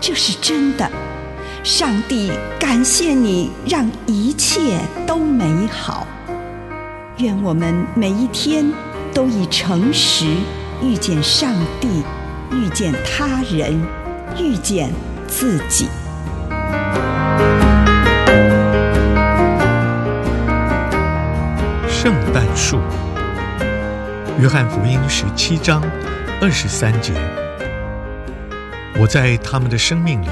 这是真的，上帝感谢你，让一切都美好。愿我们每一天都以诚实遇见上帝，遇见他人，遇见自己。圣诞树，约翰福音十七章二十三节。我在他们的生命里，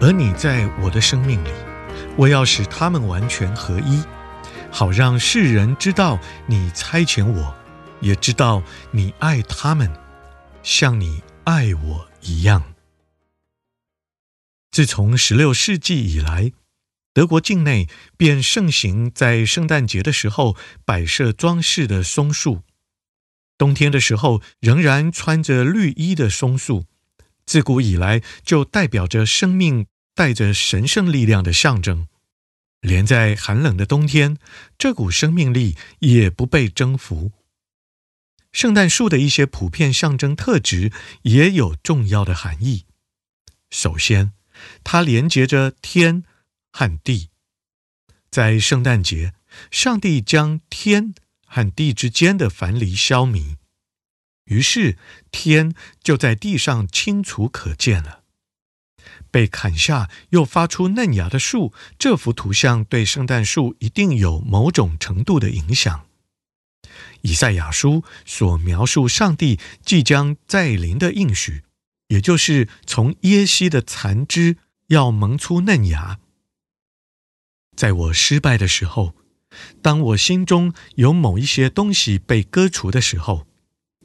而你在我的生命里。我要使他们完全合一，好让世人知道你差遣我，也知道你爱他们，像你爱我一样。自从十六世纪以来，德国境内便盛行在圣诞节的时候摆设装饰的松树，冬天的时候仍然穿着绿衣的松树。自古以来就代表着生命带着神圣力量的象征，连在寒冷的冬天，这股生命力也不被征服。圣诞树的一些普遍象征特质也有重要的含义。首先，它连接着天和地。在圣诞节，上帝将天和地之间的藩篱消弭。于是，天就在地上清楚可见了。被砍下又发出嫩芽的树，这幅图像对圣诞树一定有某种程度的影响。以赛亚书所描述上帝即将再临的应许，也就是从耶西的残枝要萌出嫩芽。在我失败的时候，当我心中有某一些东西被割除的时候，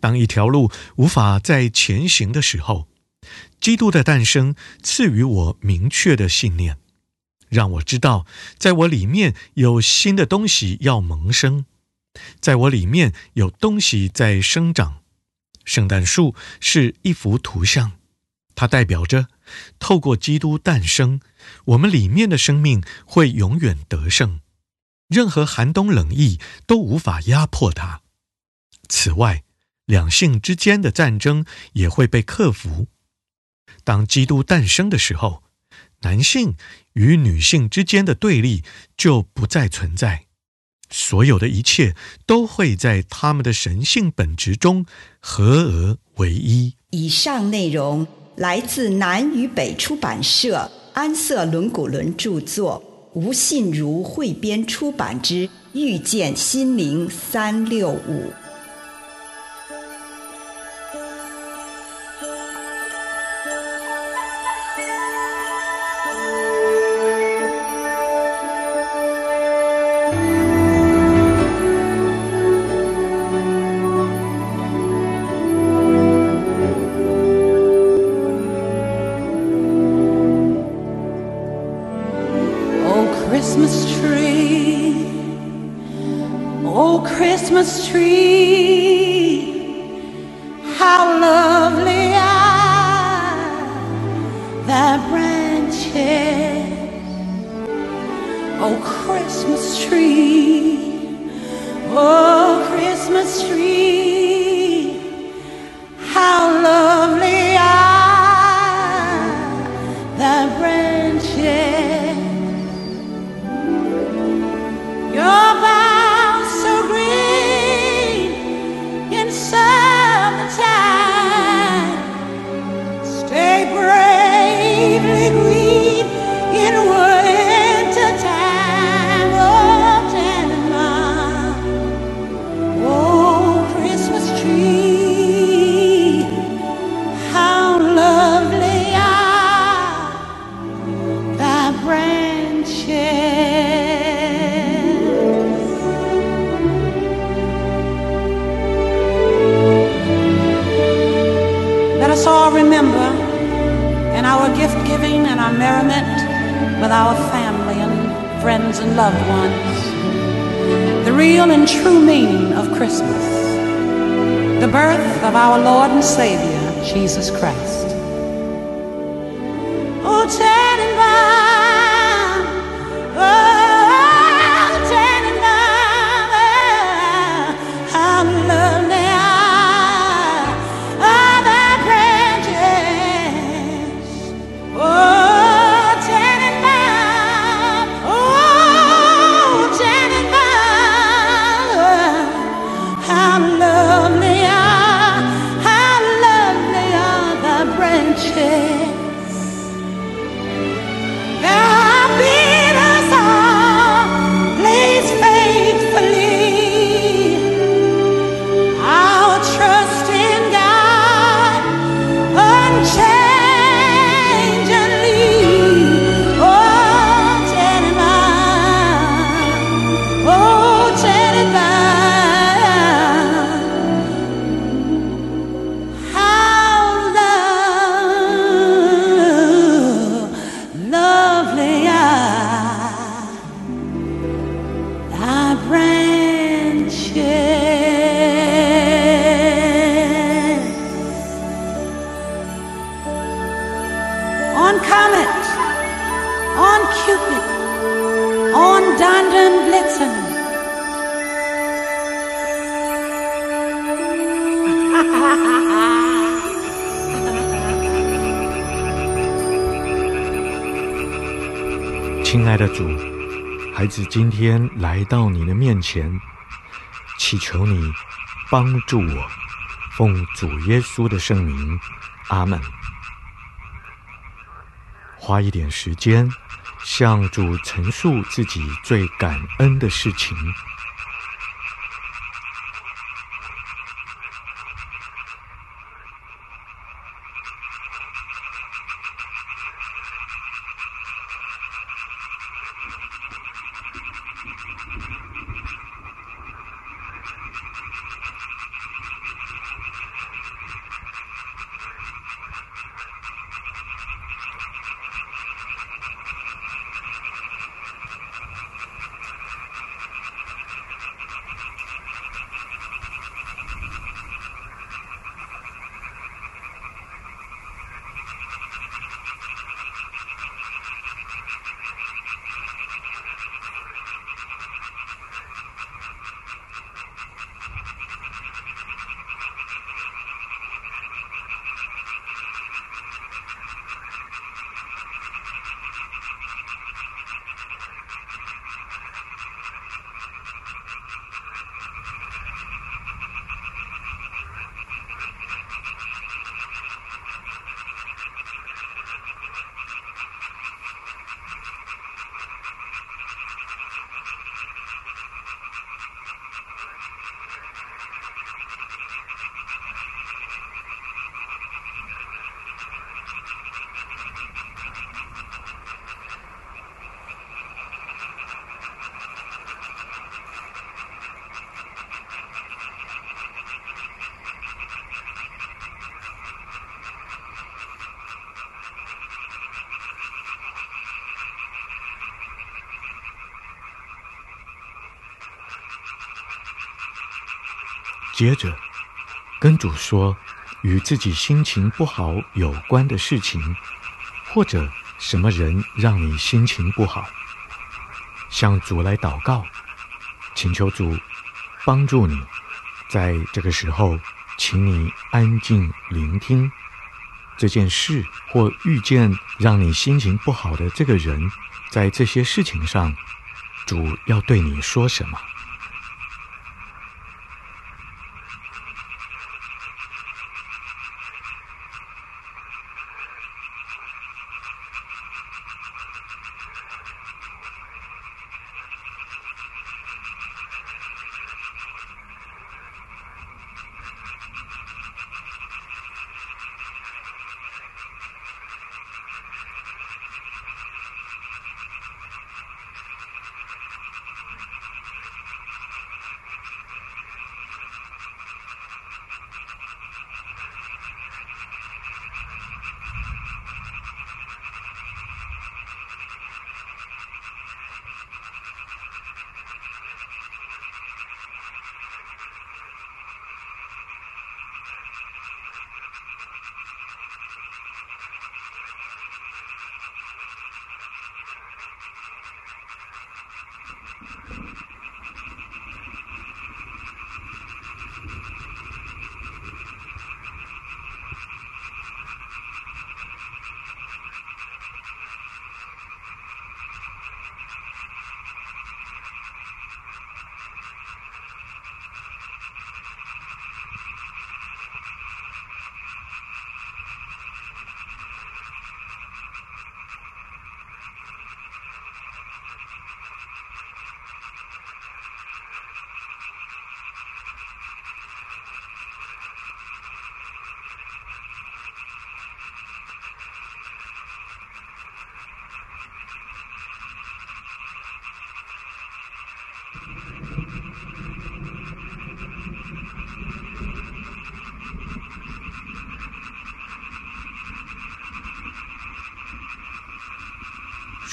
当一条路无法再前行的时候，基督的诞生赐予我明确的信念，让我知道，在我里面有新的东西要萌生，在我里面有东西在生长。圣诞树是一幅图像，它代表着透过基督诞生，我们里面的生命会永远得胜，任何寒冬冷意都无法压迫它。此外，两性之间的战争也会被克服。当基督诞生的时候，男性与女性之间的对立就不再存在，所有的一切都会在他们的神性本质中合而为一。以上内容来自南与北出版社安瑟伦古伦著作，吴信如汇编出版之《遇见心灵三六五》。Christmas tree, oh Christmas tree, how lovely are thy branches, oh Christmas tree, oh Christmas tree, how lovely. Loved ones. The real and true meaning of Christmas. The birth of our Lord and Savior, Jesus Christ. Oh, Tannenbaum, 亲爱的主，孩子今天来到你的面前，祈求你帮助我，奉主耶稣的圣名，阿门。花一点时间，向主陈述自己最感恩的事情。接着，跟主说与自己心情不好有关的事情，或者什么人让你心情不好，向主来祷告，请求主帮助你。在这个时候，请你安静聆听这件事，或遇见让你心情不好的这个人，在这些事情上，主要对你说什么？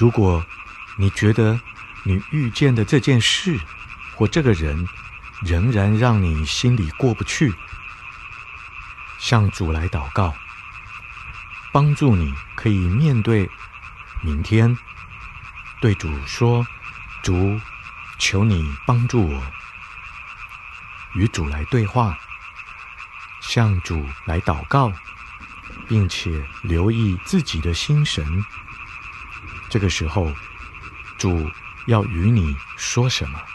如果你觉得你遇见的这件事或这个人仍然让你心里过不去，向主来祷告，帮助你可以面对明天，对主说：“主，求你帮助我。”与主来对话，向主来祷告，并且留意自己的心神。这个时候，主要与你说什么？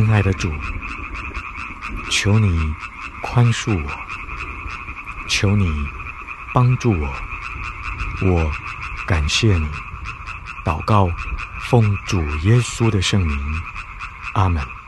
亲爱的主，求你宽恕我，求你帮助我，我感谢你。祷告，奉主耶稣的圣名，阿门。